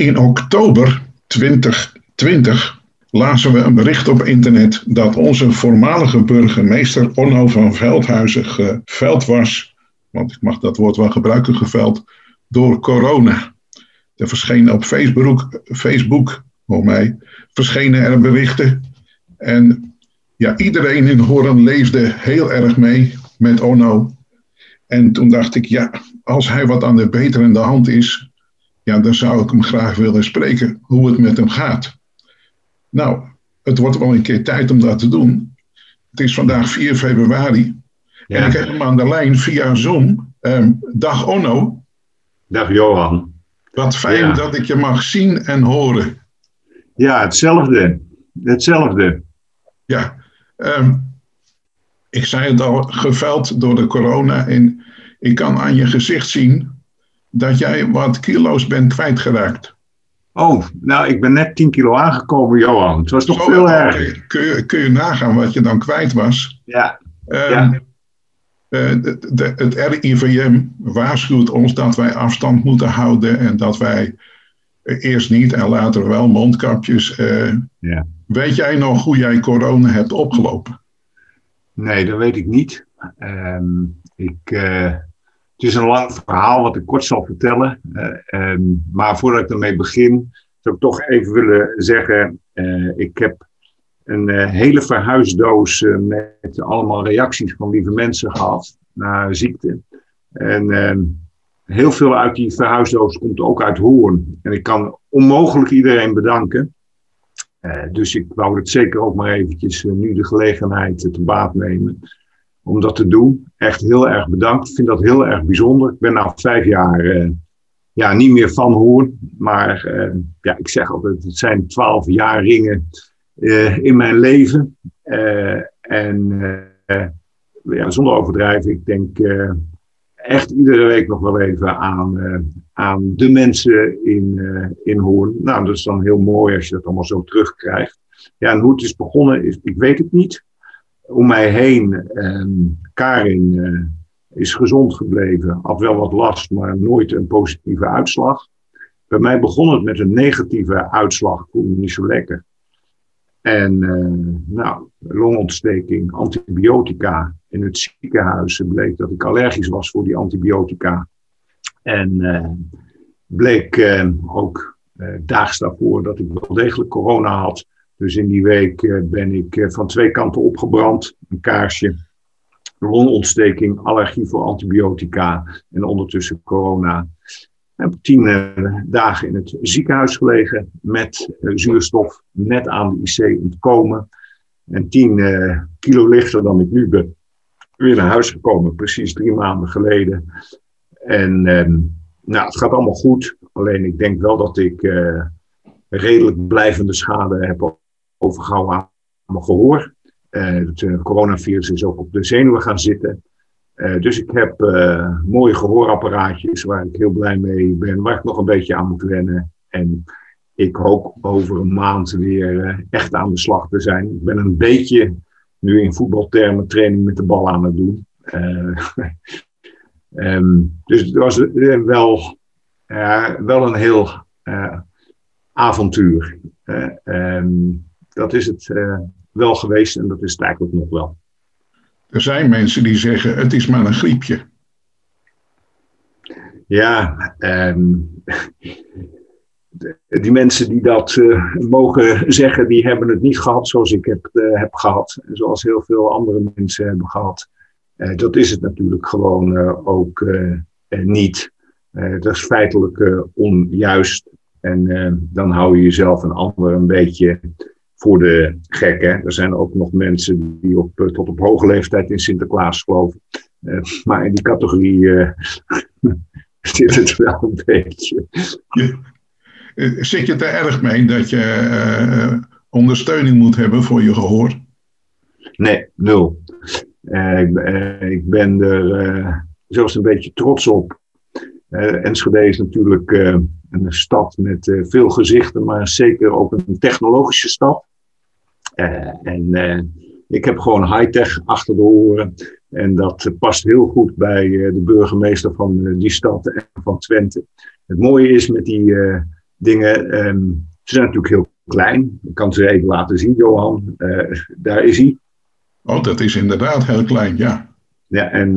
In oktober 2020 lazen we een bericht op internet dat onze voormalige burgemeester Onno van Veldhuizen geveld was, want ik mag dat woord wel gebruiken, geveld, door corona. Er verschenen op Facebook, Facebook voor mij, verschenen er berichten. En ja, iedereen in Horen leefde heel erg mee met Onno. En toen dacht ik, ja, als hij wat aan de beterende hand is, ja, dan zou ik hem graag willen spreken hoe het met hem gaat. Nou, het wordt wel een keer tijd om dat te doen. Het is vandaag 4 februari. En ik heb hem aan de lijn via Zoom. Um, dag Onno. Dag Johan. Wat fijn dat ik je mag zien en horen. Ja, hetzelfde. Hetzelfde. Ja. Um, ik zei het al, geveld door de corona. En ik kan aan je gezicht zien dat jij wat kilo's bent kwijtgeraakt. Oh, nou, ik ben net 10 kilo aangekomen, Johan. Het was toch veel erger. Kun je, kun je nagaan wat je dan kwijt was? Ja. Um, ja. Uh, de, de, het RIVM waarschuwt ons dat wij afstand moeten houden en dat wij eerst niet en later wel mondkapjes. Uh, ja. Weet jij nog hoe jij corona hebt opgelopen? Nee, dat weet ik niet. Um, ik, uh, het is een lang verhaal wat ik kort zal vertellen. Uh, um, maar voordat ik ermee begin, zou ik toch even willen zeggen: uh, ik heb een hele verhuisdoos met allemaal reacties van lieve mensen gehad naar ziekte. En ehm, heel veel uit die verhuisdoos komt ook uit Hoorn. En ik kan onmogelijk iedereen bedanken. Dus ik wou het zeker ook maar eventjes nu de gelegenheid te baat nemen om dat te doen. Echt heel erg bedankt. Ik vind dat heel erg bijzonder. Ik ben nu vijf jaar ja, niet meer van Hoorn. Maar ja, ik zeg altijd, het zijn twaalf jaar ringen in mijn leven. en ja, zonder overdrijven, ik denk echt iedere week nog wel even aan, uh, aan de mensen in, uh, in Hoorn. Nou, dat is dan heel mooi als je dat allemaal zo terugkrijgt. Ja, en hoe het is begonnen, is, ik weet het niet. Om mij heen, um, Karin uh, is gezond gebleven, had wel wat last, maar nooit een positieve uitslag. Bij mij begon het met een negatieve uitslag, voelde me niet zo lekker. En uh, nou, longontsteking, antibiotica. In het ziekenhuis bleek dat ik allergisch was voor die antibiotica. En uh, bleek ook daags daarvoor dat ik wel degelijk corona had. Dus in die week ben ik van twee kanten opgebrand. Een kaarsje, longontsteking, allergie voor antibiotica en ondertussen corona heb tien uh, dagen in het ziekenhuis gelegen met zuurstof, net aan de IC ontkomen. En tien kilo lichter dan ik nu ben. Weer naar huis gekomen, precies drie maanden geleden. En um, nou, het gaat allemaal goed. Alleen ik denk wel dat ik redelijk blijvende schade heb overgehouden aan mijn gehoor. het coronavirus is ook op de zenuwen gaan zitten. Uh, dus ik heb mooie gehoorapparaatjes waar ik heel blij mee ben, waar ik nog een beetje aan moet wennen. En ik hoop over een maand weer echt aan de slag te zijn. Ik ben een beetje nu in voetbaltermen training met de bal aan het doen. um, dus het was wel, wel een heel avontuur. Um, dat is het wel geweest en dat is het eigenlijk nog wel. Er zijn mensen die zeggen: het is maar een griepje. Ja, um, die mensen die dat uh, mogen zeggen, die hebben het niet gehad zoals ik het uh, heb gehad. En zoals heel veel andere mensen hebben gehad. Uh, dat is het natuurlijk gewoon ook niet. dat is feitelijk onjuist. En dan hou je jezelf en anderen een beetje voor de gekken. Er zijn ook nog mensen die op, eh, tot op hoge leeftijd in Sinterklaas geloven. Uh, maar in die categorie uh, zit het wel een beetje. Zit je er erg mee dat je uh, ondersteuning moet hebben voor je gehoor? Nee, nul. Ik, ik, ben er zelfs een beetje trots op. Enschede is natuurlijk een stad met veel gezichten, maar zeker ook een technologische stad. Eh, en eh, ik heb gewoon high-tech achter de oren. En dat past heel goed bij eh, de burgemeester van die stad en van Twente. Het mooie is met die dingen. Ehm, ze zijn natuurlijk heel klein. Ik kan ze even laten zien, Johan. daar is hij. Oh, dat is inderdaad heel klein, ja. Ja, en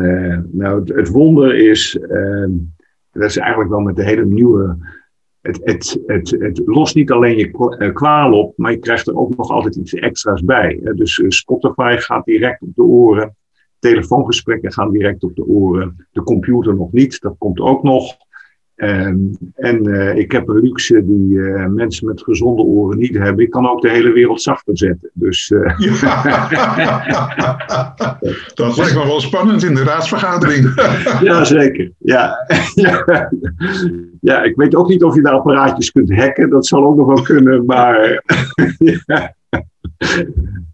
nou, het, het, wonder is, ehm, dat is eigenlijk wel met de hele nieuwe het, het, het, lost niet alleen je eh, kwaal op, maar je krijgt er ook nog altijd iets extra's bij. Dus eh, Spotify gaat direct op de oren. Telefoongesprekken gaan direct op de oren. De computer nog niet, dat komt ook nog. Ehm, en uh, ik heb een luxe die uh, mensen met gezonde oren niet hebben. Ik kan ook de hele wereld zachter zetten. Dus, uh... ja. dat lijkt me wel spannend in de raadsvergadering. ja, zeker. Ja. ja, ik weet ook niet of je de apparaatjes kunt hacken. Dat zal ook nog wel kunnen, maar...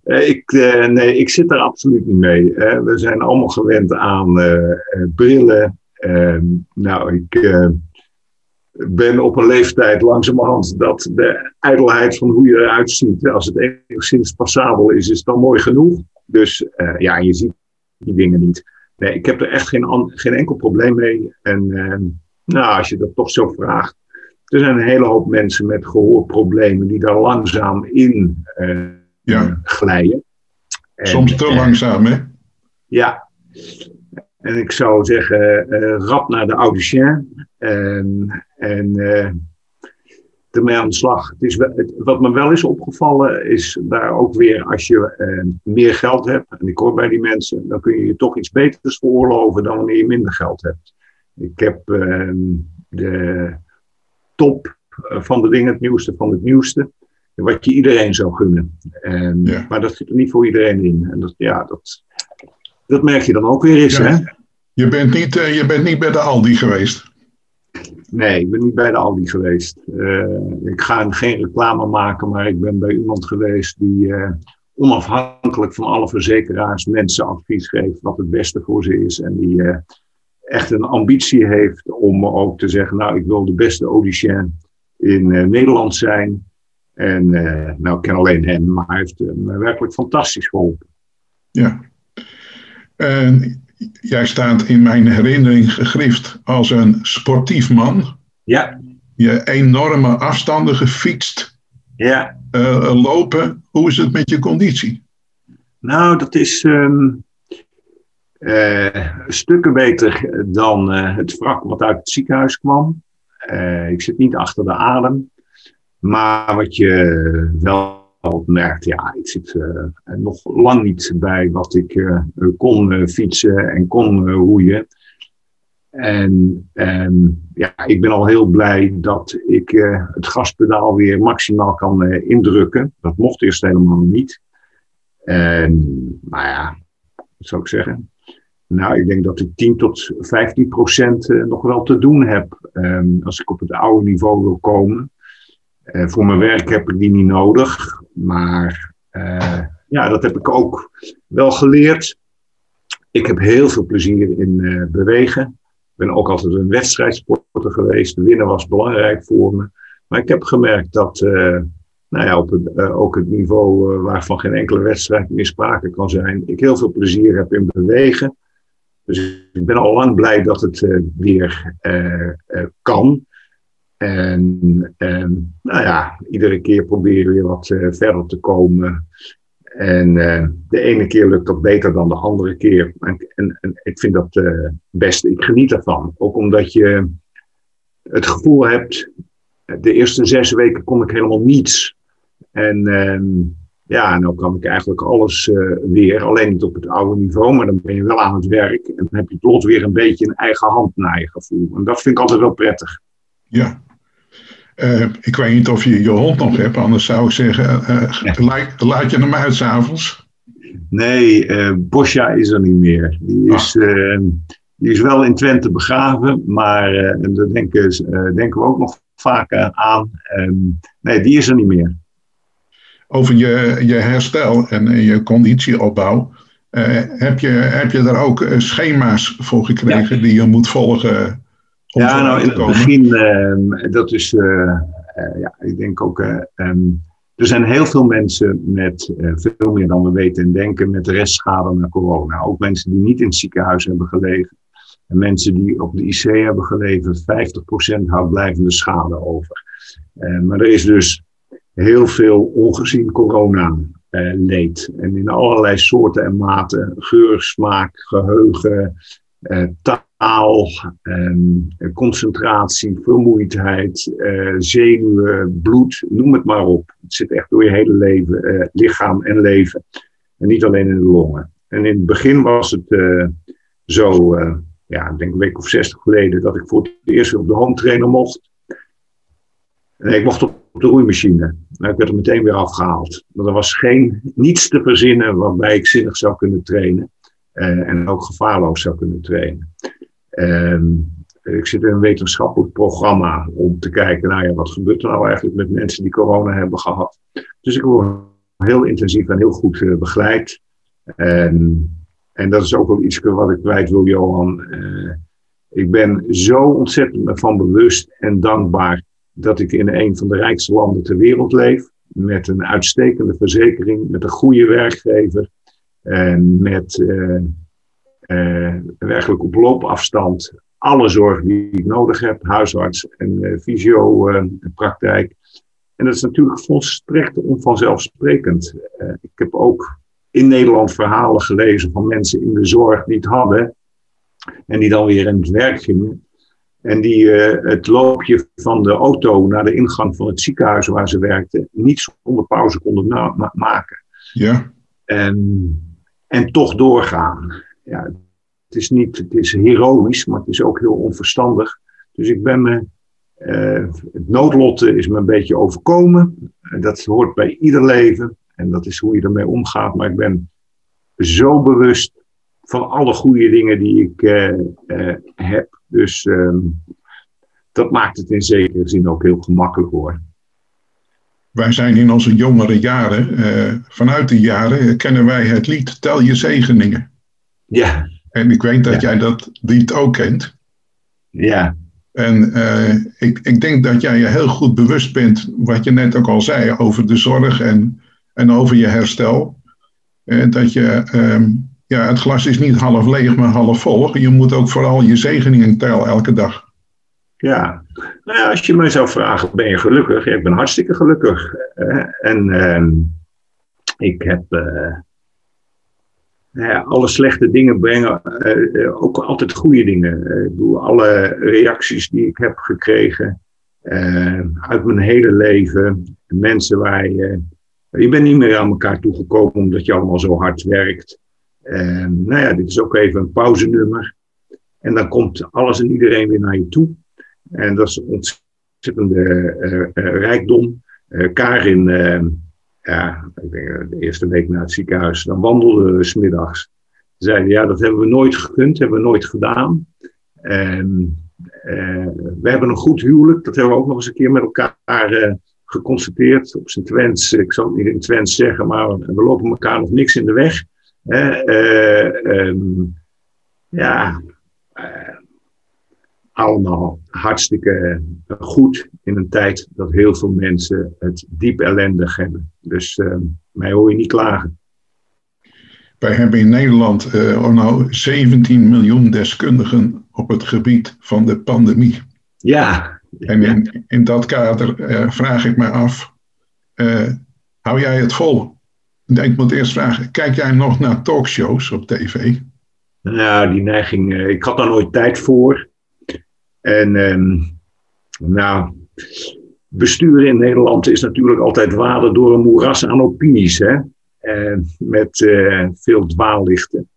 ik, nee, ik zit er absoluut niet mee. We zijn allemaal gewend aan brillen. Ehm, nou, ik ben op een leeftijd langzamerhand dat de ijdelheid van hoe je eruit ziet, als het enigszins passabel is, is dan mooi genoeg. Dus uh, ja, je ziet die dingen niet. Nee, ik heb er echt geen, geen enkel probleem mee. En uh, nou, als je dat toch zo vraagt, er zijn een hele hoop mensen met gehoorproblemen die daar langzaam in uh, ja. glijden. Soms te langzaam, hè? Ja. En ik zou zeggen, rap naar de audicien. En, en uh, ermee aan de slag. Het is, het, wat me wel is opgevallen is daar ook weer als je uh, meer geld hebt, en ik hoor bij die mensen, dan kun je je toch iets beters veroorloven dan wanneer je minder geld hebt. Ik heb uh, de top van de dingen, het nieuwste van het nieuwste, wat je iedereen zou gunnen. En, ja. Maar dat zit er niet voor iedereen in. En dat, ja, dat, dat merk je dan ook weer eens. Ja. Hè? Je, bent niet, je bent niet bij de Aldi geweest. Nee, ik ben niet bij de Aldi geweest. Uh, ik ga geen reclame maken, maar ik ben bij iemand geweest die uh, onafhankelijk van alle verzekeraars mensen advies geeft wat het beste voor ze is. En die echt een ambitie heeft om ook te zeggen, nou ik wil de beste audicien in Nederland zijn. En nou, ik ken alleen hem, maar hij heeft me werkelijk fantastisch geholpen. Ja. En jij staat in mijn herinnering gegrift als een sportief man. Ja. Je enorme afstanden gefietst. Ja. Uh, lopen. Hoe is het met je conditie? Nou, dat is um, uh, stukken beter dan uh, het wrak wat uit het ziekenhuis kwam. ik zit niet achter de adem. Maar wat je wel merkt, ja, ik zit uh, nog lang niet bij wat ik uh, kon uh, fietsen en kon roeien. En um, ja, ik ben al heel blij dat ik het gaspedaal weer maximaal kan indrukken. Dat mocht eerst helemaal niet. En, maar ja, wat zou ik zeggen? Nou, ik denk dat ik 10 tot 15 procent nog wel te doen heb um, als ik op het oude niveau wil komen. Uh, voor mijn werk heb ik die niet nodig. Maar uh, ja, dat heb ik ook wel geleerd. Ik heb heel veel plezier in uh, bewegen. Ik ben ook altijd een wedstrijdsporter geweest. Winnen was belangrijk voor me. Maar ik heb gemerkt dat, nou ja, op het, ook het niveau waarvan geen enkele wedstrijd meer sprake kan zijn, ik heel veel plezier heb in bewegen. Dus ik ben al lang blij dat het weer kan. En, nou ja, iedere keer proberen weer wat uh, verder te komen. En uh, de ene keer lukt dat beter dan de andere keer. En, en, en ik vind dat uh, best, ik geniet ervan. Ook omdat je het gevoel hebt, de eerste zes weken kon ik helemaal niets. En ehm, ja, nou kan ik eigenlijk alles weer, alleen niet op het oude niveau, maar dan ben je wel aan het werk. En dan heb je plots weer een beetje een eigen hand naar je gevoel. En dat vind ik altijd wel prettig. Ja, uh, ik weet niet of je je hond nog hebt, anders zou ik zeggen, uh, laat, laat, je hem uit s'avonds? Nee, uh, Bosja is er niet meer. Die is, ah. die is wel in Twente begraven, maar daar denken, denken we ook nog vaak aan. Ehm, nee, die is er niet meer. Over je, je herstel en je conditieopbouw. heb, je, heb je daar ook schema's voor gekregen die je moet volgen? Ja, nou in het begin, uh, dat is, uh, uh, ja, ik denk ook, um, er zijn heel veel mensen met veel meer dan we weten en denken met restschade naar corona. Ook mensen die niet in het ziekenhuis hebben gelegen. En mensen die op de IC hebben gelegen, 50% houdt blijvende schade over. maar er is dus heel veel ongezien corona-leed. en in allerlei soorten en maten, geur, smaak, geheugen, taal, ehm, concentratie, vermoeidheid, zenuwen, bloed, noem het maar op. Het zit echt door je hele leven, lichaam en leven. En niet alleen in de longen. En in het begin was het uh, zo, ja, ik denk een week of zestig geleden, dat ik voor het eerst op de home trainer mocht. En ik mocht op de roeimachine. Nou, ik werd er meteen weer afgehaald. Maar er was geen, niets te verzinnen waarbij ik zinnig zou kunnen trainen. En ook gevaarloos zou kunnen trainen. Ehm, ik zit in een wetenschappelijk programma om te kijken, nou ja, wat gebeurt er nou eigenlijk met mensen die corona hebben gehad. Dus ik word heel intensief en heel goed begeleid. En, en dat is ook wel iets wat ik kwijt wil, Johan. Uh, ik ben zo ontzettend van bewust en dankbaar dat ik in een van de rijkste landen ter wereld leef. Met een uitstekende verzekering, met een goede werkgever. En met uh, uh, werkelijk op loopafstand alle zorg die ik nodig heb. Huisarts en fysiopraktijk. En dat is natuurlijk volstrekt onvanzelfsprekend. ik heb ook in Nederland verhalen gelezen van mensen in de zorg die het hadden. En die dan weer in het werk gingen. En die uh, het loopje van de auto naar de ingang van het ziekenhuis waar ze werkten niet zonder pauze konden maken. Ja. En, en toch doorgaan. Ja, het is niet, het is heroïsch, maar het is ook heel onverstandig. Dus ik ben me, uh, het noodlot is me een beetje overkomen. Dat hoort bij ieder leven. En dat is hoe je ermee omgaat. Maar ik ben zo bewust van alle goede dingen die ik uh, heb. Dus um, dat maakt het in zekere zin ook heel gemakkelijk hoor. Wij zijn in onze jongere jaren, vanuit de jaren, kennen wij het lied Tel je zegeningen. Ja. En ik weet dat ja. jij dat lied ook kent. Ja. En ik, ik denk dat jij je heel goed bewust bent, wat je net ook al zei, over de zorg en en over je herstel. En dat je, um, ja, het glas is niet half leeg, maar half vol. Je moet ook vooral je zegeningen tellen elke dag. Ja, nou ja, als je mij zou vragen, ben je gelukkig? Ja, ik ben hartstikke gelukkig. en uh, ik heb uh, ja, alle slechte dingen brengen uh, ook altijd goede dingen. ik bedoel, alle reacties die ik heb gekregen uit mijn hele leven, mensen waar je je bent niet meer aan elkaar toegekomen omdat je allemaal zo hard werkt. En nou ja, dit is ook even een pauzenummer. En dan komt alles en iedereen weer naar je toe. En dat is een ontzettende uh, uh, rijkdom. Uh, Karin, ja, ik denk de eerste week na het ziekenhuis, dan wandelden we smiddags. Zeiden, ja, dat hebben we nooit gekund, hebben we nooit gedaan. En we hebben een goed huwelijk, dat hebben we ook nog eens een keer met elkaar geconstateerd op zijn Twents. Ik zal het niet in Twents zeggen, maar we lopen elkaar nog niks in de weg. Uh, um, ja, uh, allemaal hartstikke goed in een tijd dat heel veel mensen het diep ellendig hebben. Dus uh, mij hoor je niet klagen. Wij hebben in Nederland uh, nou 17 miljoen deskundigen op het gebied van de pandemie. Ja, en in, in dat kader uh, vraag ik me af, hou jij het vol? Ik moet eerst vragen, kijk jij nog naar talkshows op tv? Nou, die neiging, ik had daar nooit tijd voor. En um, nou, besturen in Nederland is natuurlijk altijd waden door een moeras aan opinies, hè? met veel dwaallichten.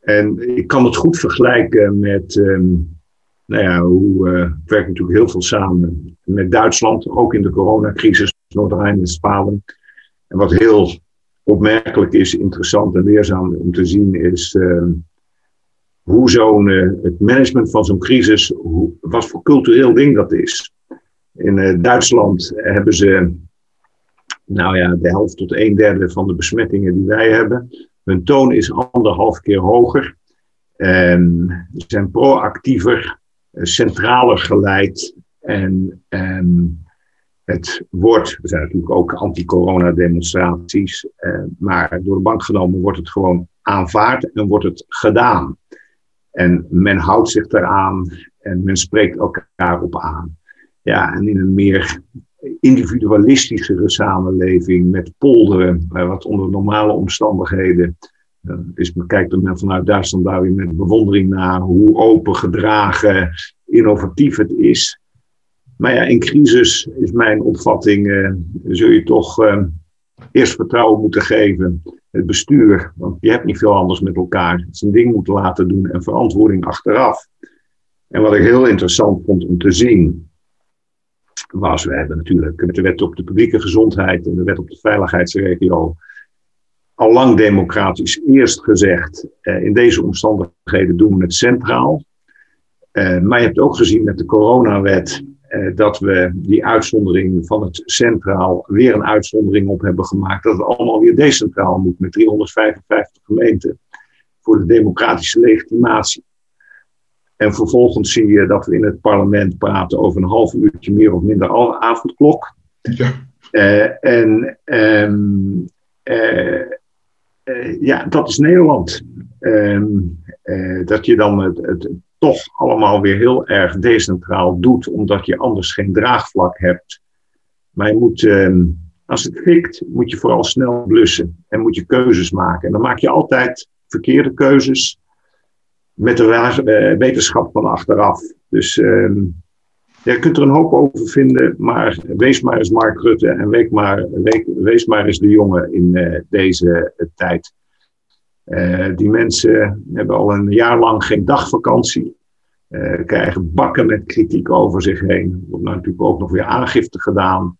En ik kan het goed vergelijken met um, nou ja, hoe, uh, het werkt natuurlijk heel veel samen met Duitsland, ook in de coronacrisis, Noord-Rijn-Westfalen. En wat heel opmerkelijk is, interessant en leerzaam om te zien, is uh, hoe zo'n, uh, het management van zo'n crisis, hoe, wat voor cultureel ding dat is. In Duitsland hebben ze, nou ja, de helft tot een derde van de besmettingen die wij hebben. Hun toon is anderhalf keer hoger. Ze zijn proactiever eh, centraler geleid. En, het wordt, er zijn natuurlijk ook anti-corona demonstraties, eh, maar door de bank genomen wordt het gewoon aanvaard en wordt het gedaan. En men houdt zich eraan en men spreekt elkaar op aan. ja, en in een meer individualistischere samenleving met polderen, wat onder normale omstandigheden is, kijkt men vanuit Duitsland daar weer met bewondering naar hoe open, gedragen, innovatief het is. Maar ja, in crisis is mijn opvatting, uh, zul je toch uh, eerst vertrouwen moeten geven. Het bestuur, want je hebt niet veel anders met elkaar. Zijn ding moeten laten doen en verantwoording achteraf. En wat ik heel interessant vond om te zien, was, we hebben natuurlijk met de wet op de publieke gezondheid en de wet op de veiligheidsregio al lang democratisch eerst gezegd, eh, in deze omstandigheden doen we het centraal. Eh, maar je hebt ook gezien met de coronawet eh, dat we die uitzondering van het centraal weer een uitzondering op hebben gemaakt. Dat het allemaal weer decentraal moet met 355 gemeenten voor de democratische legitimatie. En vervolgens zie je dat we in het parlement praten over een half uurtje meer of minder avondklok. Ja. Uh, en um, uh, ja, dat is Nederland. Um, dat je dan het, het, toch allemaal weer heel erg decentraal doet, omdat je anders geen draagvlak hebt. Maar je moet, ehm, als het fikt, moet je vooral snel blussen en moet je keuzes maken. En dan maak je altijd verkeerde keuzes met de uh, wetenschap van achteraf. Dus uh, je kunt er een hoop over vinden, maar wees maar eens Mark Rutte en wees maar, wees maar eens de jongen in uh, deze uh, tijd. die mensen hebben al een jaar lang geen dagvakantie. krijgen bakken met kritiek over zich heen. Er wordt natuurlijk ook nog weer aangifte gedaan.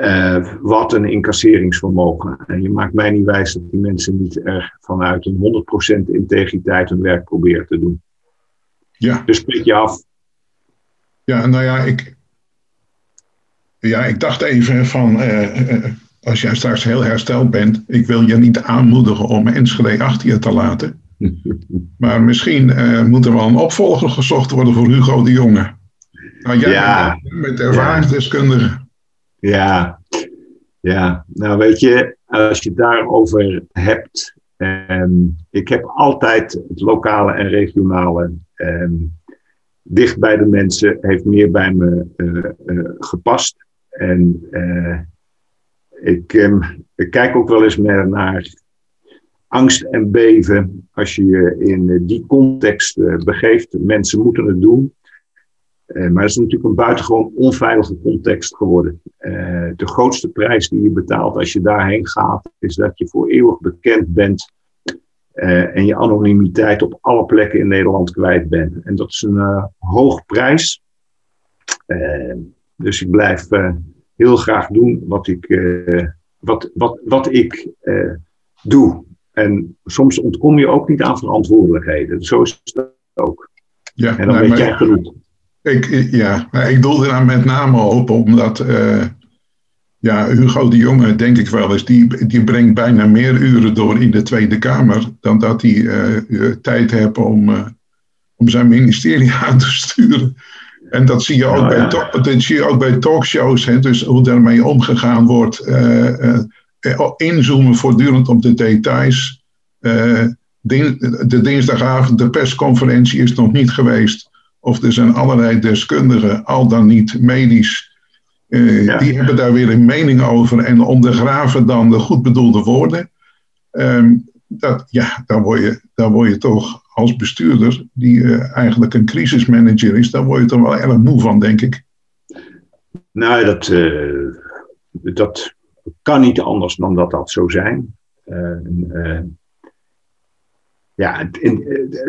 Uh, wat een incasseringsvermogen. En je maakt mij niet wijs dat die mensen niet er vanuit een 100% integriteit hun werk proberen te doen. Ja. Dus spreek je af. Ja, nou ja, ik, ja, ik dacht even van, uh, als jij straks heel hersteld bent, ik wil je niet aanmoedigen om Enschede achter je te laten. maar misschien moet er wel een opvolger gezocht worden voor Hugo de Jonge. Nou, jij ja. met ervaringsdeskundigen. Ja, ja. Nou weet je, als je het daarover hebt. Um, ik heb altijd het lokale en regionale um, dicht bij de mensen, heeft meer bij me uh, uh, gepast. En ik, um, ik, kijk ook wel eens meer naar angst en beven als je je in die context begeeft. Mensen moeten het doen. Uh, maar het is natuurlijk een buitengewoon onveilige context geworden. Uh, de grootste prijs die je betaalt als je daarheen gaat, is dat je voor eeuwig bekend bent uh, en je anonimiteit op alle plekken in Nederland kwijt bent. En dat is een hoog prijs. dus ik blijf heel graag doen wat ik, wat, wat, wat ik doe. En soms ontkom je ook niet aan verantwoordelijkheden. Zo is het ook. Ja, en dan weet jij genoeg. Ik, ja, maar ik doelde daar met name op omdat uh, ja, Hugo de Jonge, denk ik wel eens, die, die brengt bijna meer uren door in de Tweede Kamer dan dat hij tijd heeft om, om zijn ministerie aan te sturen. En dat zie je ook, bij, dat zie je ook bij talkshows, hè, dus hoe daarmee omgegaan wordt. inzoomen voortdurend op de details. de dinsdagavond, de persconferentie is nog niet geweest. Of er zijn allerlei deskundigen, al dan niet medisch, die hebben daar weer een mening over en ondergraven dan de goed bedoelde woorden. Um, dat, ja, dan word, je, dan word je toch als bestuurder, die uh, eigenlijk een crisismanager is, daar word je toch wel erg moe van, denk ik. Nou, dat, uh, dat kan niet anders dan dat dat zo zijn ja, eh,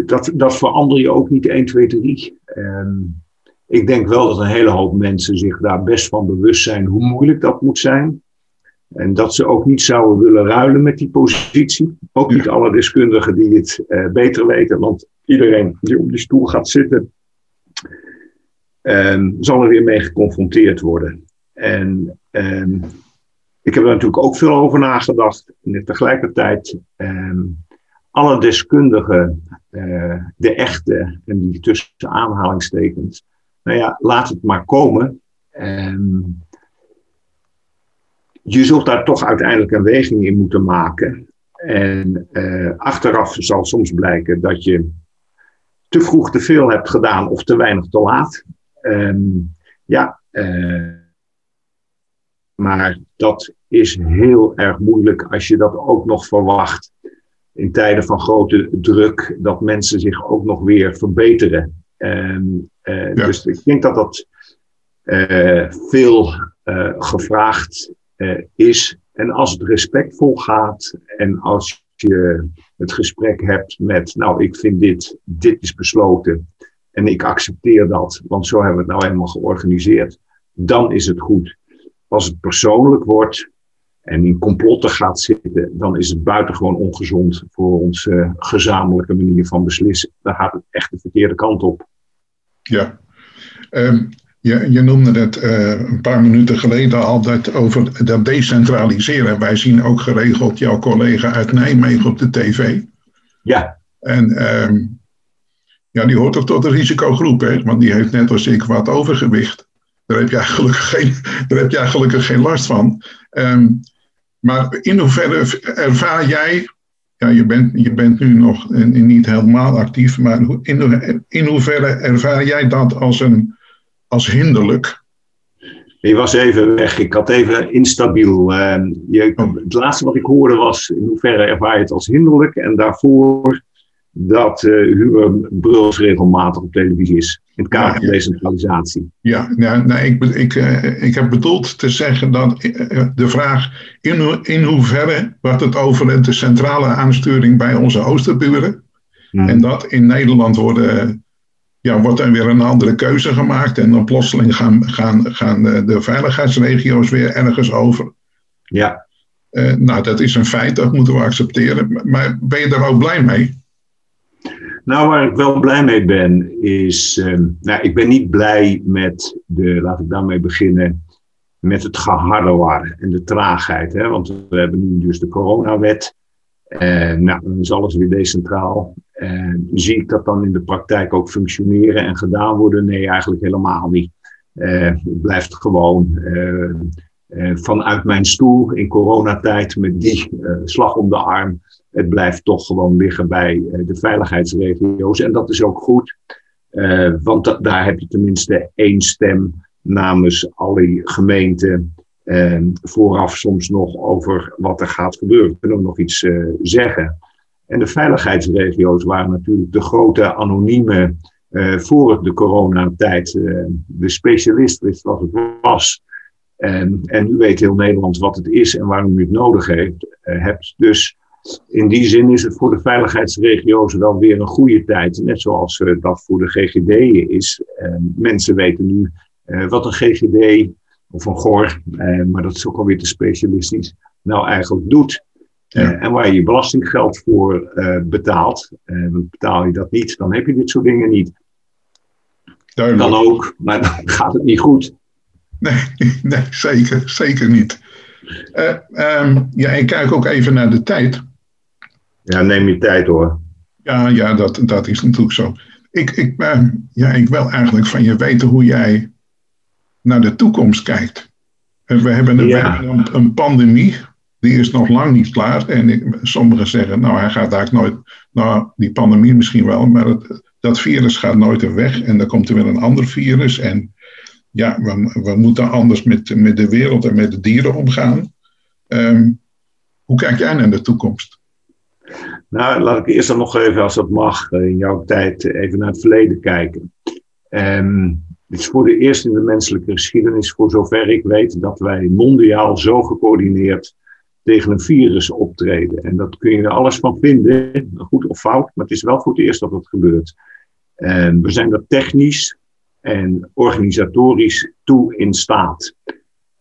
dat, dat verander je ook niet 1, 2, 3. ik denk wel dat een hele hoop mensen zich daar best van bewust zijn hoe moeilijk dat moet zijn. En dat ze ook niet zouden willen ruilen met die positie. Ook niet alle deskundigen die het uh, beter weten. Want iedereen die op die stoel gaat zitten, um, zal er weer mee geconfronteerd worden. En um, ik heb er natuurlijk ook veel over nagedacht. En tegelijkertijd um, alle deskundigen, uh, de echte, en die tussen aanhalingstekens, nou ja, laat het maar komen. Um, je zult daar toch uiteindelijk een weging in moeten maken. En uh, achteraf zal soms blijken dat je te vroeg te veel hebt gedaan of te weinig te laat. Um, ja, maar dat is heel erg moeilijk als je dat ook nog verwacht in tijden van grote druk, dat mensen zich ook nog weer verbeteren. Dus ik denk dat dat veel gevraagd is. En als het respectvol gaat en als je het gesprek hebt met, nou, ik vind dit, dit is besloten en ik accepteer dat, want zo hebben we het nou helemaal georganiseerd, dan is het goed. Als het persoonlijk wordt en in complotten gaat zitten, dan is het buitengewoon ongezond voor onze gezamenlijke manier van beslissen. Dan gaat het echt de verkeerde kant op. Ja. Um, je, je noemde het uh, een paar minuten geleden al dat over dat decentraliseren. Wij zien ook geregeld jouw collega uit Nijmegen op de tv. Ja. En um, ja, die hoort toch tot de risicogroep, hè? want die heeft net als ik wat overgewicht. Daar heb je eigenlijk geen, daar heb je gelukkig geen last van. Um, maar in hoeverre ervaar jij, ja, je bent, je bent nu nog niet helemaal actief, maar in, in hoeverre ervaar jij dat als een als hinderlijk? Je was even weg. Ik had even instabiel. Uh, je, oh. het laatste wat ik hoorde was in hoeverre ervaar je het als hinderlijk. En daarvoor dat uh, Bruls regelmatig op televisie is. In het kader van decentralisatie. Ja, nou, nou, ik, ik, uh, ik heb bedoeld te zeggen dat uh, de vraag in, in hoeverre wordt het over de centrale aansturing bij onze oosterburen. Hmm. En dat in Nederland worden ja, wordt er weer een andere keuze gemaakt. En dan plotseling gaan, gaan, gaan de, de veiligheidsregio's weer ergens over. Ja. Uh, nou, dat is een feit, dat moeten we accepteren. Maar ben je daar ook blij mee? Nou, waar ik wel blij mee ben, is. Uh, nou, ik ben niet blij met de. Laat ik daarmee beginnen. Met het geharrewar en de traagheid. Hè? Want we hebben nu dus de coronawet. Uh, nou, dan is alles weer decentraal. Uh, zie ik dat dan in de praktijk ook functioneren en gedaan worden? Nee, eigenlijk helemaal niet. Uh, het blijft gewoon vanuit mijn stoel in coronatijd met die slag om de arm. Het blijft toch gewoon liggen bij de veiligheidsregio's. En dat is ook goed, want daar heb je tenminste één stem namens alle gemeenten en vooraf soms nog over wat er gaat gebeuren. We kunnen ook nog iets zeggen. En de veiligheidsregio's waren natuurlijk de grote anonieme uh, voor de coronatijd. Uh, de specialist wist wat het was. En, en nu weet heel Nederland wat het is en waarom u het nodig heeft, hebt. Dus in die zin is het voor de veiligheidsregio's wel weer een goede tijd. Net zoals dat voor de GGD is. mensen weten nu wat een GGD of een GOR, eh, maar dat is ook alweer te specialistisch, nou eigenlijk doet. Eh, en waar je je belastinggeld voor eh, betaalt. Eh, want betaal je dat niet, dan heb je dit soort dingen niet. Duidelijk. Dan ook, maar dan gaat het niet goed. Nee, nee zeker, zeker niet. Um, ja, ik kijk ook even naar de tijd. Ja, neem je tijd hoor. Ja, ja dat, dat is natuurlijk zo. Ik, ik, ja, ik wil eigenlijk van je weten hoe jij naar de toekomst kijkt. We hebben, een, ja. een, een, pandemie, die is nog lang niet klaar. En sommigen zeggen, nou hij gaat eigenlijk nooit, nou die pandemie misschien wel, maar dat virus gaat nooit weg. En dan komt er weer een ander virus. En ja, we, we moeten anders met, met de wereld en met de dieren omgaan. Um, hoe kijk jij naar de toekomst? Nou, laat ik eerst dan nog even, als dat mag, in jouw tijd even naar het verleden kijken. Um, het is voor de eerst in de menselijke geschiedenis, voor zover ik weet, dat wij mondiaal zo gecoördineerd tegen een virus optreden. En dat kun je er alles van vinden, goed of fout, maar het is wel voor het eerst dat dat gebeurt. En we zijn er technisch en organisatorisch toe in staat.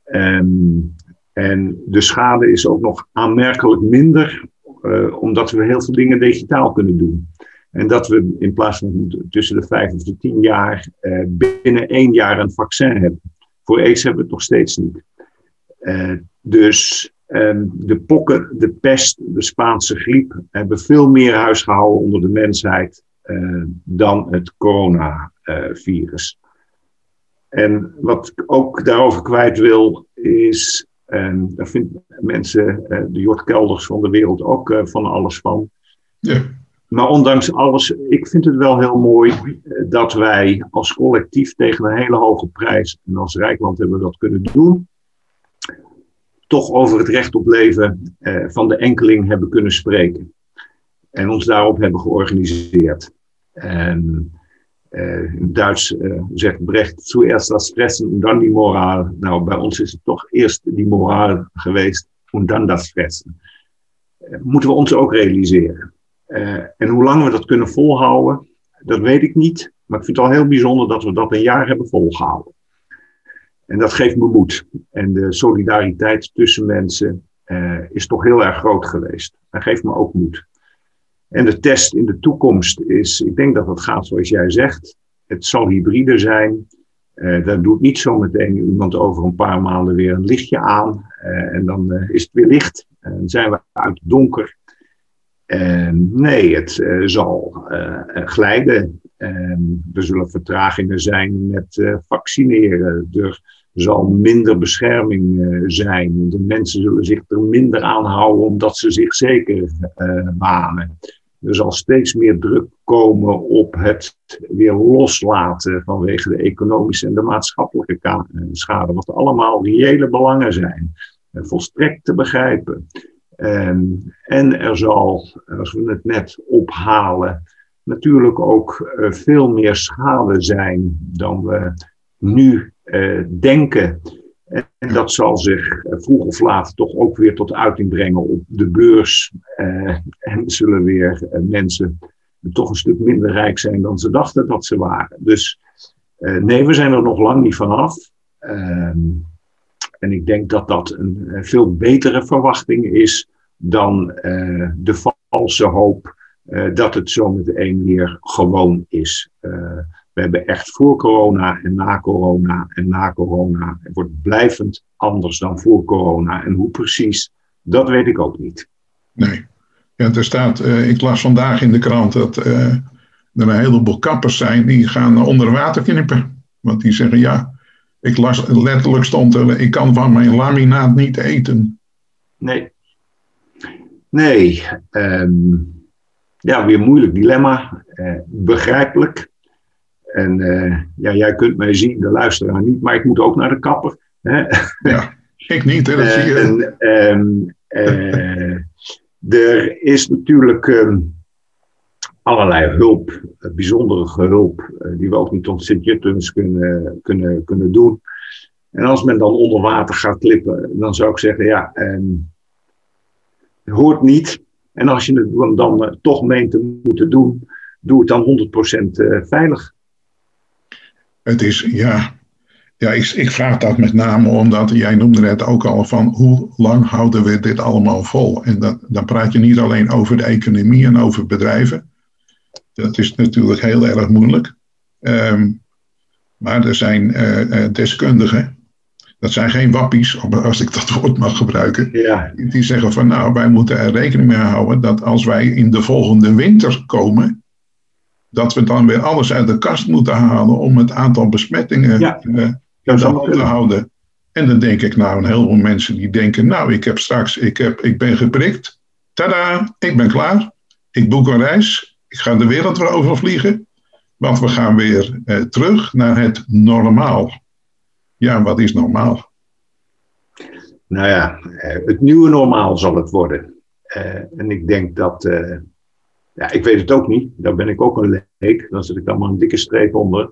En, en de schade is ook nog aanmerkelijk minder, uh, omdat we heel veel dingen digitaal kunnen doen. En dat we in plaats van tussen de vijf of de tien jaar uh, binnen één jaar een vaccin hebben. Voor aids hebben we het nog steeds niet. Uh, dus de pokken, de pest, de Spaanse griep hebben veel meer huisgehouden onder de mensheid uh, dan het coronavirus. en wat ik ook daarover kwijt wil, is, en daar vinden mensen, de Jort Kelders van de wereld ook van alles van. Ja maar ondanks alles, ik vind het wel heel mooi dat wij als collectief tegen een hele hoge prijs, en als Rijkland hebben we dat kunnen doen, toch over het recht op leven eh, van de enkeling hebben kunnen spreken. En ons daarop hebben georganiseerd. En uh, in Duits uh, zegt Brecht, zuerst das fressen en dan die moraal. Nou, bij ons is het toch eerst die moraal geweest en dan dat fressen. Uh, moeten we ons ook realiseren. en hoe lang we dat kunnen volhouden, dat weet ik niet. Maar ik vind het al heel bijzonder dat we dat een jaar hebben volgehouden. En dat geeft me moed. En de solidariteit tussen mensen is toch heel erg groot geweest. Dat geeft me ook moed. En de test in de toekomst is, ik denk dat het gaat zoals jij zegt. Het zal hybride zijn. Uh, daar doet niet zo meteen iemand over een paar maanden weer een lichtje aan. Uh, en dan is het weer licht. En zijn we uit het donker. nee, het zal glijden. er zullen vertragingen zijn met vaccineren. Er zal minder bescherming zijn. De mensen zullen zich er minder aan houden omdat ze zich zeker wanen. Er zal steeds meer druk komen op het weer loslaten vanwege de economische en de maatschappelijke eh, schade, wat allemaal reële belangen zijn. Volstrekt te begrijpen. Ehm, en er zal, als we het net ophalen, natuurlijk ook eh, veel meer schade zijn dan we nu denken. En dat zal zich eh, vroeg of laat toch ook weer tot uiting brengen op de beurs. Eh, en zullen weer eh, mensen toch een stuk minder rijk zijn dan ze dachten dat ze waren. Dus eh, nee, we zijn er nog lang niet vanaf. Ehm, en ik denk dat dat een, veel betere verwachting is dan eh, de valse hoop eh, dat het zo meteen weer gewoon is. We hebben echt voor corona en na corona en na corona. Het wordt blijvend anders dan voor corona. En hoe precies, dat weet ik ook niet. Nee. Ja, er staat, uh, ik las vandaag in de krant dat uh, er een heleboel kappers zijn die gaan onder water knippen. Want die zeggen ja, ik las letterlijk stond er, ik kan van mijn laminaat niet eten. Nee. Nee. Um, ja, weer moeilijk dilemma. Uh, begrijpelijk. En uh, ja, jij kunt mij zien, de luisteraar niet, maar ik moet ook naar de kapper. Hè? Ja, ik niet, hè, dat zie je. En, uh, er is natuurlijk um, allerlei hulp, bijzondere hulp, die we ook niet tot Sint-Juttens kunnen, kunnen, kunnen doen. En als men dan onder water gaat klippen, dan zou ik zeggen, ja, um, hoort niet. En als je het dan toch meent te moeten doen, doe het dan 100% veilig. Het is, ja, ja ik, ik vraag dat met name omdat, jij noemde net ook al van hoe lang houden we dit allemaal vol? En dat, dan praat je niet alleen over de economie en over bedrijven. Dat is natuurlijk heel erg moeilijk. Um, maar er zijn uh, deskundigen, dat zijn geen wappies, als ik dat woord mag gebruiken, ja. die zeggen van nou, wij moeten er rekening mee houden dat als wij in de volgende winter komen, dat we dan weer alles uit de kast moeten halen om het aantal besmettingen ja, uh, te houden. En dan denk ik nou, een heleboel mensen die denken, nou, ik heb straks, ik, heb, ik ben geprikt. Tada, ik ben klaar. Ik boek een reis. Ik ga de wereld weer overvliegen. Want we gaan weer uh, terug naar het normaal. Ja, wat is normaal? Nou ja, eh, het nieuwe normaal zal het worden. Uh, en ik denk dat ja, ik weet het ook niet. Daar ben ik ook een leek. Dan zit ik maar een dikke streep onder.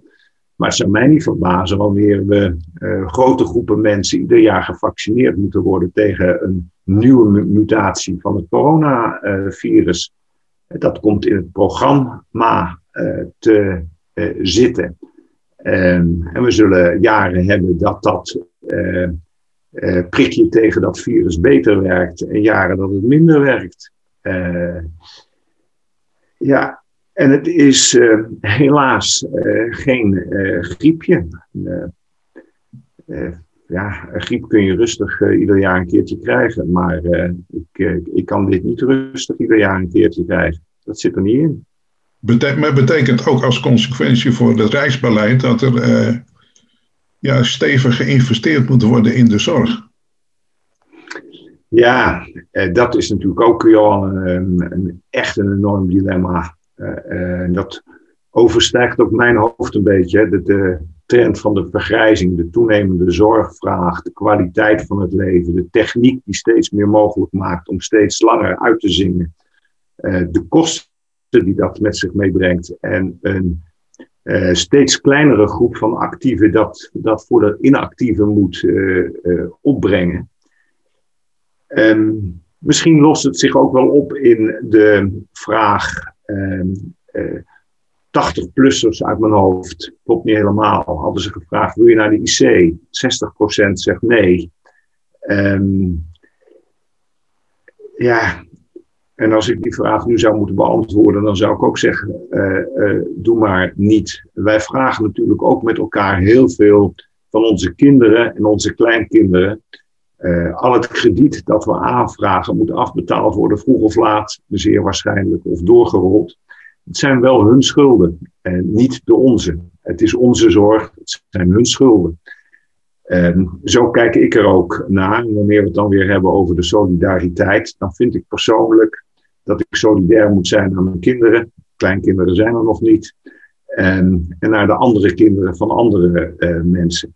Maar het zou mij niet verbazen wanneer we uh, grote groepen mensen ieder jaar gevaccineerd moeten worden tegen een nieuwe mutatie van het coronavirus. Dat komt in het programma uh, te zitten. Um, en we zullen jaren hebben dat dat prikje tegen dat virus beter werkt en jaren dat het minder werkt. Ja, en het is uh, helaas uh, geen uh, griepje. ja, een griep kun je rustig ieder jaar een keertje krijgen. Maar ik, ik kan dit niet rustig ieder jaar een keertje krijgen. Dat zit er niet in. Bete maar betekent ook als consequentie voor het reisbeleid dat er ja, stevig geïnvesteerd moet worden in de zorg. Ja, dat is natuurlijk ook Johan, een, echt een enorm dilemma. dat overstijgt ook mijn hoofd een beetje. De, de, trend van de vergrijzing, de toenemende zorgvraag, de kwaliteit van het leven, de techniek die steeds meer mogelijk maakt om steeds langer uit te zingen, de kosten die dat met zich meebrengt en een steeds kleinere groep van actieven dat, dat voor de inactieven moet opbrengen. Um, misschien lost het zich ook wel op in de vraag. Ehm, 80-plussers uit mijn hoofd, klopt niet helemaal, hadden ze gevraagd: wil je naar de IC? 60% zegt nee. Um, ja, en als ik die vraag nu zou moeten beantwoorden, dan zou ik ook zeggen: uh, uh, doe maar niet. Wij vragen natuurlijk ook met elkaar heel veel van onze kinderen en onze kleinkinderen. Uh, al het krediet dat we aanvragen moet afbetaald worden, vroeg of laat, zeer waarschijnlijk, of doorgerold. Het zijn wel hun schulden en niet de onze. Het is onze zorg, het zijn hun schulden. En zo kijk ik er ook naar. Wanneer we het dan weer hebben over de solidariteit, dan vind ik persoonlijk dat ik solidair moet zijn naar mijn kinderen. Kleinkinderen zijn er nog niet. En, en naar de andere kinderen van andere uh, mensen.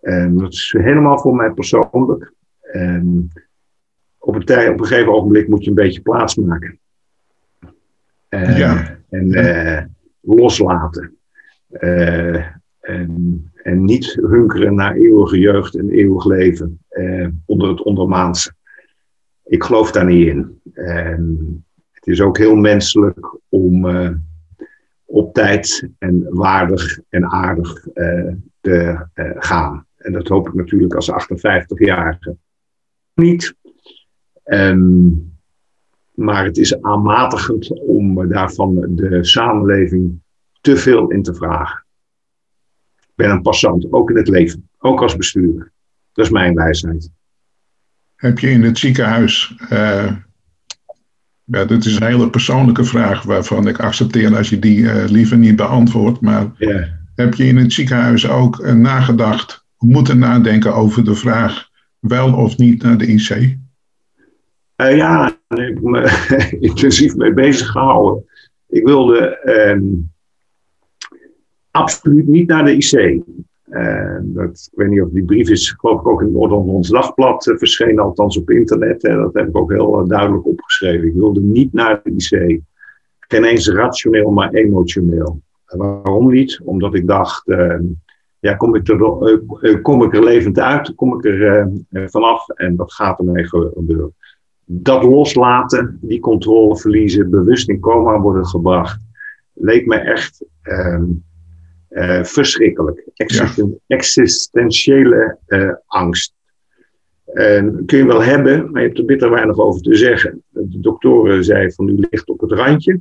En dat is helemaal voor mij persoonlijk. En op een, tij, op een gegeven ogenblik moet je een beetje plaats maken. Ja. En uh, loslaten. Uh, en, en, niet hunkeren naar eeuwige jeugd en eeuwig leven onder het ondermaanse. Ik geloof daar niet in. En het is ook heel menselijk om op tijd en waardig en aardig te gaan. En dat hoop ik natuurlijk als 58-jarige niet. Um, maar het is aanmatigend om daarvan de samenleving te veel in te vragen. Ik ben een passant, ook in het leven, ook als bestuurder. Dat is mijn wijsheid. Heb je in het ziekenhuis, uh, ja, dit is een hele persoonlijke vraag waarvan ik accepteer als je die uh, liever niet beantwoordt, maar heb je in het ziekenhuis ook uh, nagedacht, moeten nadenken over de vraag wel of niet naar de IC? Uh, ja, daar heb ik me intensief mee bezig gehouden. Ik wilde uh, absoluut niet naar de IC. Uh, dat, ik weet niet of die brief is, geloof ik, ook in het Noord-Hollands Dagblad uh, verschenen, althans op internet. Dat heb ik ook heel duidelijk opgeschreven. Ik wilde niet naar de IC. Geen eens rationeel, maar emotioneel. waarom niet? Omdat ik dacht, ehm, ja, kom ik, er, eh, kom ik er levend uit, kom ik er vanaf en wat gaat ermee gebeuren? dat loslaten, die controle verliezen, bewust in coma worden gebracht, leek me echt uh, verschrikkelijk. Existen Existentiële uh, angst. Kun je wel hebben, maar je hebt er bitter weinig over te zeggen. De doktoren zeiden van u ligt op het randje.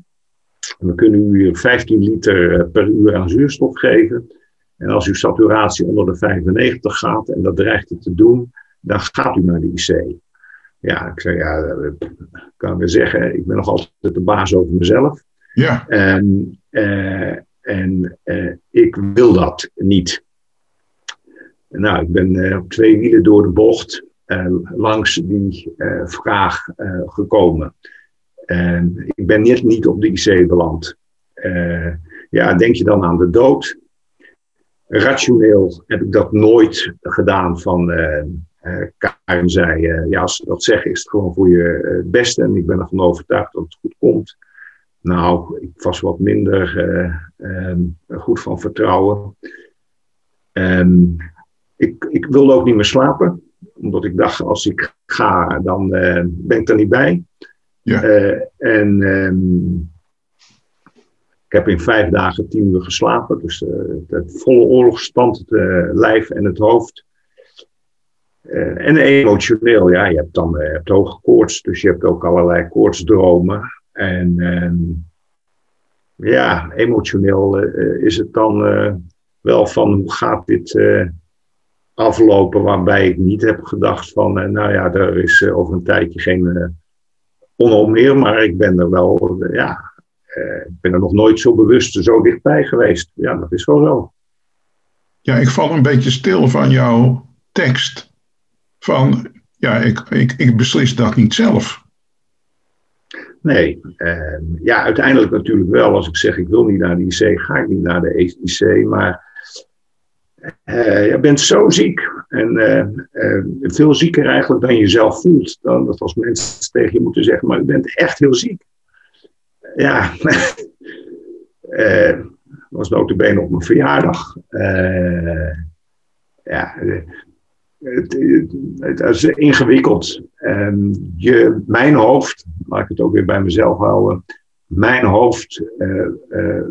We kunnen u 15 liter per uur aan zuurstof geven. En als uw saturatie onder de 95 gaat, en dat dreigt het te doen, dan gaat u naar de IC. Ja, ik zei, ja, ik kan weer zeggen, ik ben nog altijd de baas over mezelf. Ja. En, uh, en uh, ik wil dat niet. Nou, ik ben uh, op twee wielen door de bocht langs die vraag gekomen. En ik ben net niet op de IC beland. ja, denk je dan aan de dood? Rationeel heb ik dat nooit gedaan van uh, Karin zei, uh, ja, als ze dat zeggen, is het gewoon voor je uh, beste. En ik ben ervan overtuigd dat het goed komt. Nou, ik was wat minder um, goed van vertrouwen. Um, ik, ik wilde ook niet meer slapen, omdat ik dacht, als ik ga, dan ben ik er niet bij. Ja. en um, ik heb in vijf dagen tien uur geslapen. Dus het volle oorlogsstand, het lijf en het hoofd. Uh, en emotioneel, ja, je hebt dan uh, hebt hoge koorts, dus je hebt ook allerlei koortsdromen. En uh, ja, emotioneel uh, is het dan wel van hoe gaat dit aflopen, waarbij ik niet heb gedacht van, nou ja, er is over een tijdje geen onheil meer, maar ik ben er wel, ja, ik ben er nog nooit zo bewust zo dichtbij geweest. Ja, dat is wel zo. Ja, ik val een beetje stil van jouw tekst van ja, ik, ik, ik beslis dat niet zelf. Nee, uh, ja, uiteindelijk natuurlijk wel. Als ik zeg ik wil niet naar de IC, ga ik niet naar de IC. Maar uh, je bent zo ziek en uh, veel zieker eigenlijk dan je zelf voelt. Dan dat als mensen tegen je moeten zeggen, maar je bent echt heel ziek. Ja, uh, was notabene op mijn verjaardag. ja, het, het, is ingewikkeld. Um, je, mijn hoofd, laat ik het ook weer bij mezelf houden. Mijn hoofd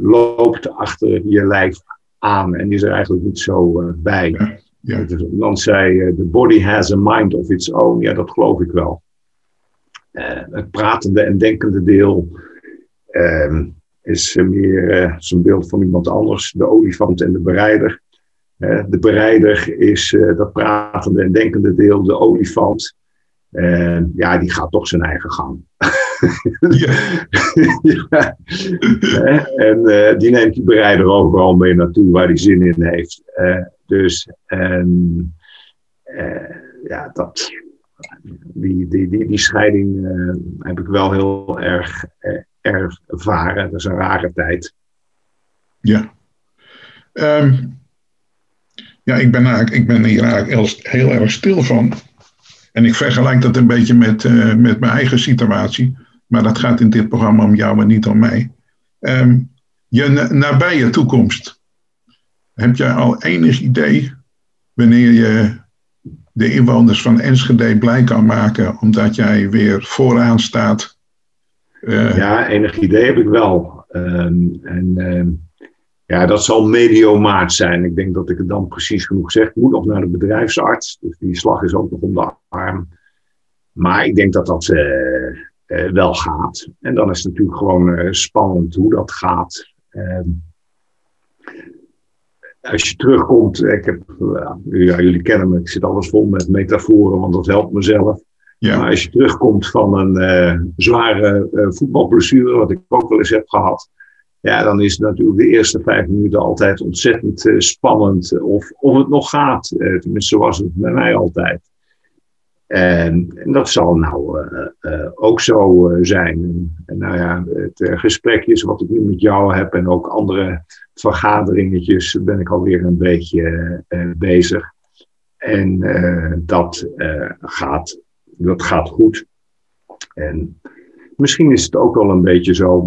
loopt achter je lijf aan en is er eigenlijk niet zo bij. Ja, ja. Iemand zei, the body has a mind of its own. Ja, dat geloof ik wel. Het pratende en denkende deel ehm, is meer zo'n beeld van iemand anders. De olifant en de bereider. de bereider is dat pratende en denkende deel, de olifant. ja, die gaat toch zijn eigen gang. Ja. ja. En uh, die neemt die bereider overal mee naartoe waar hij zin in heeft. Uh, dus uh, ja, dat, die, die, die, die scheiding heb ik wel heel erg ervaren. Dat is een rare tijd. Ja. Um, ja, ik ben, eigenlijk, ik ben hier eigenlijk heel, erg stil van. En ik vergelijk dat een beetje met, met mijn eigen situatie. Maar dat gaat in dit programma om jou en niet om mij. Um, je nabije toekomst. Heb jij al enig idee wanneer je de inwoners van Enschede blij kan maken, omdat jij weer vooraan staat? Uh, ja, enig idee heb ik wel. Um, en uh, ja, dat zal medio maart zijn. Ik denk dat ik het dan precies genoeg zeg. Ik moet nog naar de bedrijfsarts, dus die slag is ook nog om de arm. Maar ik denk dat dat uh, uh, wel gaat. En dan is het natuurlijk gewoon spannend hoe dat gaat. Uh, als je terugkomt, ik heb, ja, jullie kennen me, ik zit alles vol met metaforen, want dat helpt mezelf. Ja. Maar als je terugkomt van een zware voetbalblessure, wat ik ook wel eens heb gehad, ja, dan is natuurlijk de eerste vijf minuten altijd ontzettend spannend of, of het nog gaat. tenminste, zoals het bij mij altijd. En, dat zal nou uh, uh, ook zo uh, zijn. En, nou ja, het gesprekjes wat ik nu met jou heb en ook andere vergaderingetjes ben ik alweer een beetje bezig. En dat, gaat, dat gaat goed. En misschien is het ook wel een beetje zo,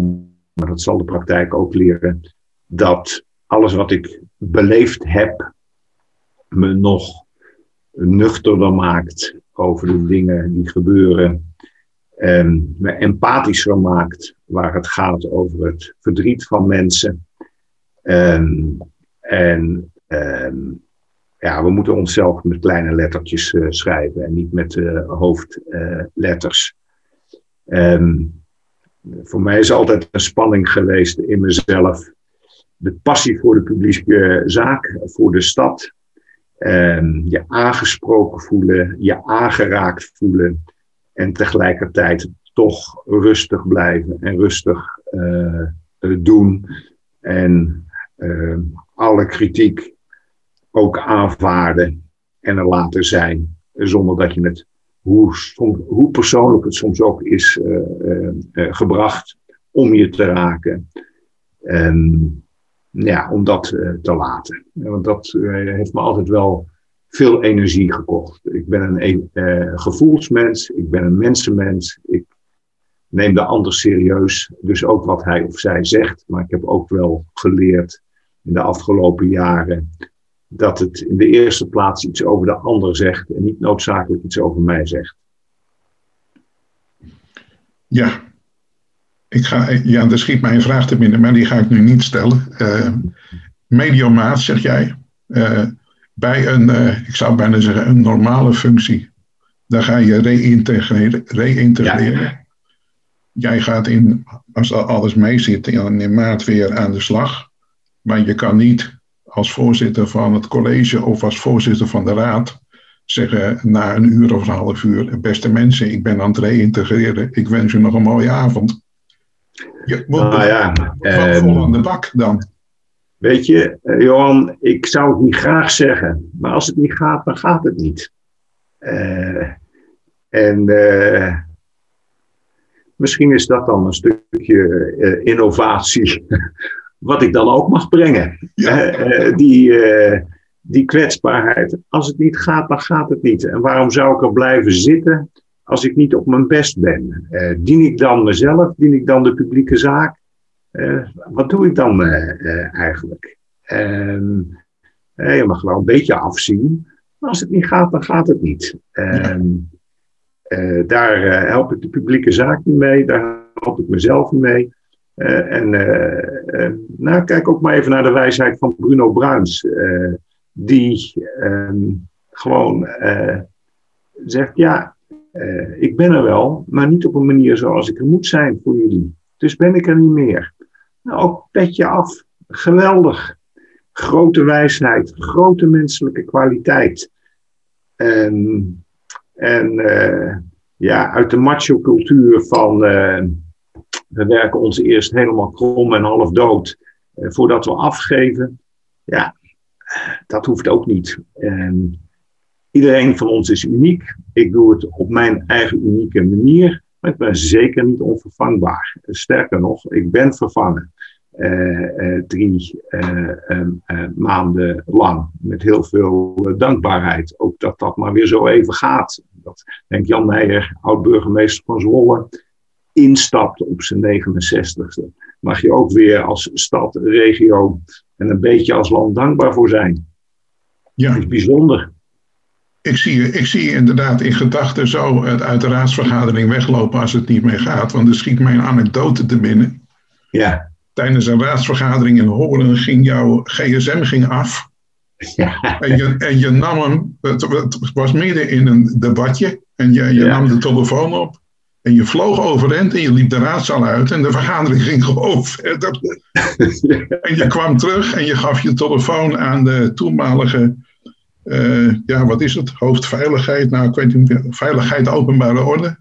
maar dat zal de praktijk ook leren, dat alles wat ik beleefd heb me nog nuchterder maakt over de dingen die gebeuren. Um, me empathischer maakt waar het gaat over het verdriet van mensen. Um, en um, ja, we moeten onszelf met kleine lettertjes uh, schrijven en niet met uh, hoofdletters. Uh, voor mij is altijd een spanning geweest in mezelf. De passie voor de publieke zaak, voor de stad, um, je aangesproken voelen, je aangeraakt voelen en tegelijkertijd toch rustig blijven en rustig uh, doen en uh, alle kritiek ook aanvaarden en er laten zijn zonder dat je het, hoe, hoe persoonlijk het soms ook is uh, gebracht, om je te raken. Um, ja, om dat te laten. Want dat heeft me altijd wel veel energie gekocht. Ik ben een gevoelsmens, ik ben een mensenmens. Ik neem de ander serieus, dus ook wat hij of zij zegt. Maar ik heb ook wel geleerd in de afgelopen jaren dat het in de eerste plaats iets over de ander zegt en niet noodzakelijk iets over mij zegt. Ja, ik ga, ja, er schiet mij een vraag te binnen, maar die ga ik nu niet stellen. Uh, mediomaat, zeg jij. Uh, bij een, uh, ik zou bijna zeggen, een normale functie. Daar ga je reïntegreren. reïntegreren. Ja. Jij gaat in, als alles mee zit, in maart weer aan de slag. Maar je kan niet als voorzitter van het college of als voorzitter van de raad zeggen na een uur of een half uur: Beste mensen, ik ben aan het reïntegreren. Ik wens u nog een mooie avond. Je moet ja. Vol aan de bak dan. Weet je, uh, Johan, ik zou het niet graag zeggen, maar als het niet gaat, dan gaat het niet. Uh, En misschien is dat dan een stukje innovatie, wat ik dan ook mag brengen. die, die kwetsbaarheid. Als het niet gaat, dan gaat het niet. En waarom zou ik er blijven zitten als ik niet op mijn best ben? Uh, dien ik dan mezelf? Dien ik dan de publieke zaak? Wat doe ik dan eigenlijk? Ehm, je mag wel een beetje afzien. Maar als het niet gaat, dan gaat het niet. Ehm, daar help ik de publieke zaak niet mee. Daar help ik mezelf niet mee. En nou, kijk ook maar even naar de wijsheid van Bruno Bruins die ehm, gewoon zegt, ja, ik ben er wel, maar niet op een manier zoals ik er moet zijn voor jullie. Dus ben ik er niet meer. Nou, ook petje af. Geweldig. Grote wijsheid, grote menselijke kwaliteit. En, en uh, ja, uit de macho-cultuur van we werken ons eerst helemaal krom en half dood voordat we afgeven. Ja, dat hoeft ook niet. En iedereen van ons is uniek. Ik doe het op mijn eigen unieke manier, maar ik ben zeker niet onvervangbaar. Sterker nog, ik ben vervangen. Uh, uh, drie maanden lang. Met heel veel dankbaarheid. Ook dat dat maar weer zo even gaat. Dat denk Jan Meijer, oud-burgemeester van Zwolle, instapt op zijn 69ste. Mag je ook weer als stad, regio en een beetje als land dankbaar voor zijn. Ja. Dat is bijzonder. Ik zie, ik zie inderdaad in gedachten zo uit de raadsvergadering weglopen als het niet meer gaat. Want er schiet mij een anekdote te binnen. Ja. Tijdens een raadsvergadering in Horen ging jouw gsm ging af. Ja. En, je, en je nam hem, het, was midden in een debatje. En je, je nam de telefoon op. En je vloog overend en je liep de raadzaal uit en de vergadering ging gewoon verder. en je kwam terug en je gaf je telefoon aan de toenmalige, uh, ja wat is het, hoofdveiligheid, nou ik weet niet, veiligheid openbare orde.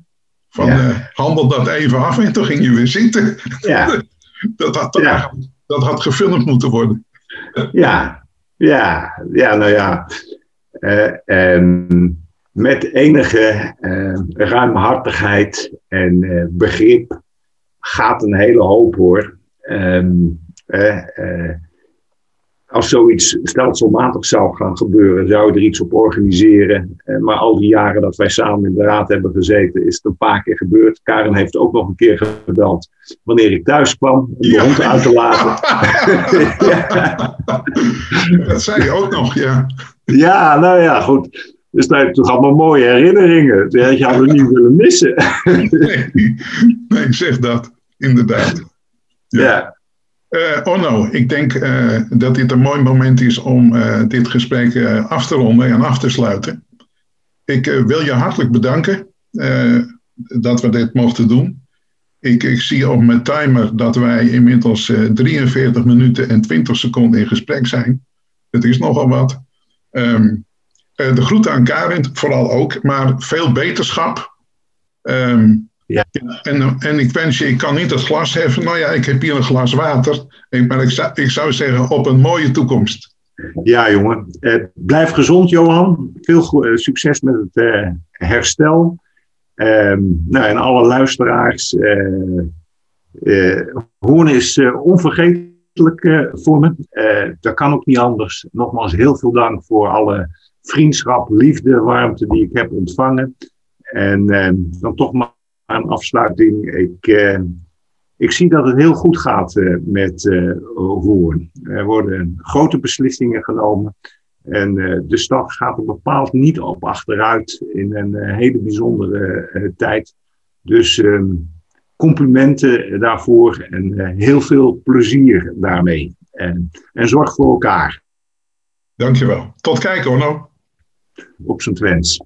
Van uh, handel dat even af en toen ging je weer zitten. Ja. dat, had, ja. dat had gefilmd moeten worden. ja, ja, ja, nou ja. Uh, met enige uh, ruimhartigheid en uh, begrip gaat een hele hoop hoor. Um, uh, als zoiets stelselmatig zou gaan gebeuren, zou je er iets op organiseren. maar al die jaren dat wij samen in de raad hebben gezeten, is het een paar keer gebeurd. Karen heeft ook nog een keer gebeld wanneer ik thuis kwam om de ja. hond uit te laten. ja. Dat zei je ook nog, ja. Ja, nou ja, goed. Dus heb je toch allemaal mooie herinneringen. Die had je niet willen missen. nee, nee, zeg dat. Inderdaad. Ja. ja. Uh, Onno, ik denk uh, dat dit een mooi moment is om uh, dit gesprek af te ronden en af te sluiten. Ik wil je hartelijk bedanken dat we dit mochten doen. Ik, ik, zie op mijn timer dat wij inmiddels 43 minuten en 20 seconden in gesprek zijn. Het is nogal wat. Um, eh, de groeten aan Karin, vooral ook, maar veel beterschap. Um, ja. en, en ik wens je, ik kan niet het glas heffen. Nou ja, ik heb hier een glas water. Maar ik zou, ik zou zeggen, op een mooie toekomst. Ja, jongen. Eh, blijf gezond, Johan. Veel uh, succes met het uh, herstel. Um, nou, en alle luisteraars. Hoorn is onvergetelijk voor me. dat kan ook niet anders. Nogmaals, heel veel dank voor alle vriendschap, liefde, warmte die ik heb ontvangen. En eh, dan toch maar een afsluiting. Ik, eh, ik zie dat het heel goed gaat uh, met uh, Hoorn. Er worden grote beslissingen genomen. En de stad gaat er bepaald niet op achteruit in een hele bijzondere tijd. Dus ehm, complimenten daarvoor en heel veel plezier daarmee. En, en zorg voor elkaar. Dankjewel. Tot kijken, Orno op zijn twens.